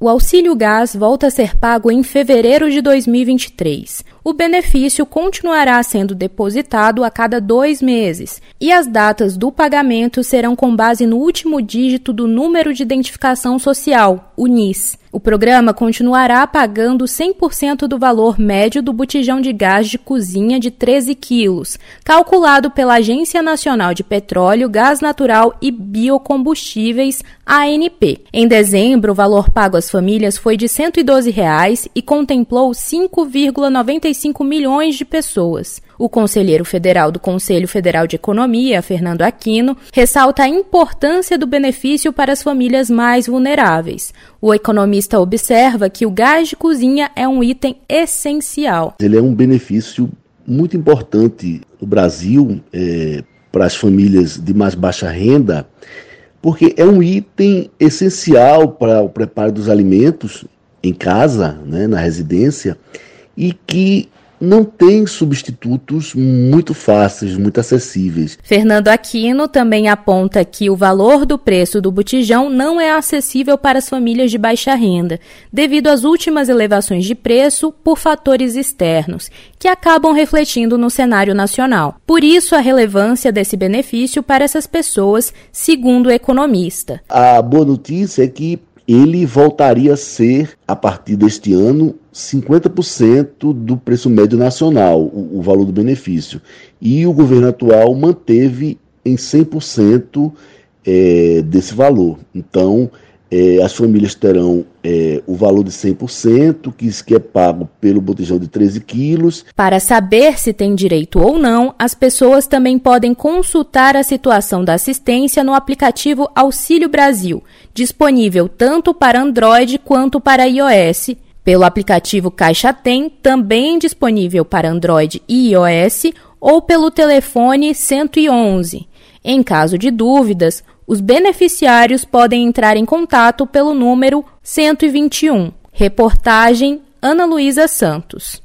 O auxílio gás volta a ser pago em fevereiro de 2023. O benefício continuará sendo depositado a cada dois meses e as datas do pagamento serão com base no último dígito do número de identificação social, o NIS. O programa continuará pagando 100% do valor médio do botijão de gás de cozinha de 13 quilos, calculado pela Agência Nacional de Petróleo, Gás Natural e Biocombustíveis, ANP. Em dezembro, o valor pago às famílias foi de 112 reais e contemplou 5,95 milhões de pessoas. O conselheiro federal do Conselho Federal de Economia, Fernando Aquino, ressalta a importância do benefício para as famílias mais vulneráveis. O economista observa que o gás de cozinha é um item essencial. Ele é um benefício muito importante no Brasil é, para as famílias de mais baixa renda, porque é um item essencial para o preparo dos alimentos em casa, né, na residência, e que não tem substitutos muito fáceis, muito acessíveis. Fernando Aquino também aponta que o valor do preço do botijão não é acessível para as famílias de baixa renda, devido às últimas elevações de preço por fatores externos, que acabam refletindo no cenário nacional. Por isso, a relevância desse benefício para essas pessoas, segundo o economista. A boa notícia é que ele voltaria a ser, a partir deste ano, 50% do preço médio nacional, o, o, valor do benefício. E o governo atual manteve em 100% é, desse valor. Então, é, as famílias terão é, o valor de 100%, que, que é pago pelo botijão de 13 quilos. Para saber se tem direito ou não, as pessoas também podem consultar a situação da assistência no aplicativo Auxílio Brasil, disponível tanto para Android quanto para iOS, pelo aplicativo Caixa Tem, também disponível para Android e iOS, ou pelo telefone 111. Em caso de dúvidas, os beneficiários podem entrar em contato pelo número 121. Reportagem Ana Luísa Santos.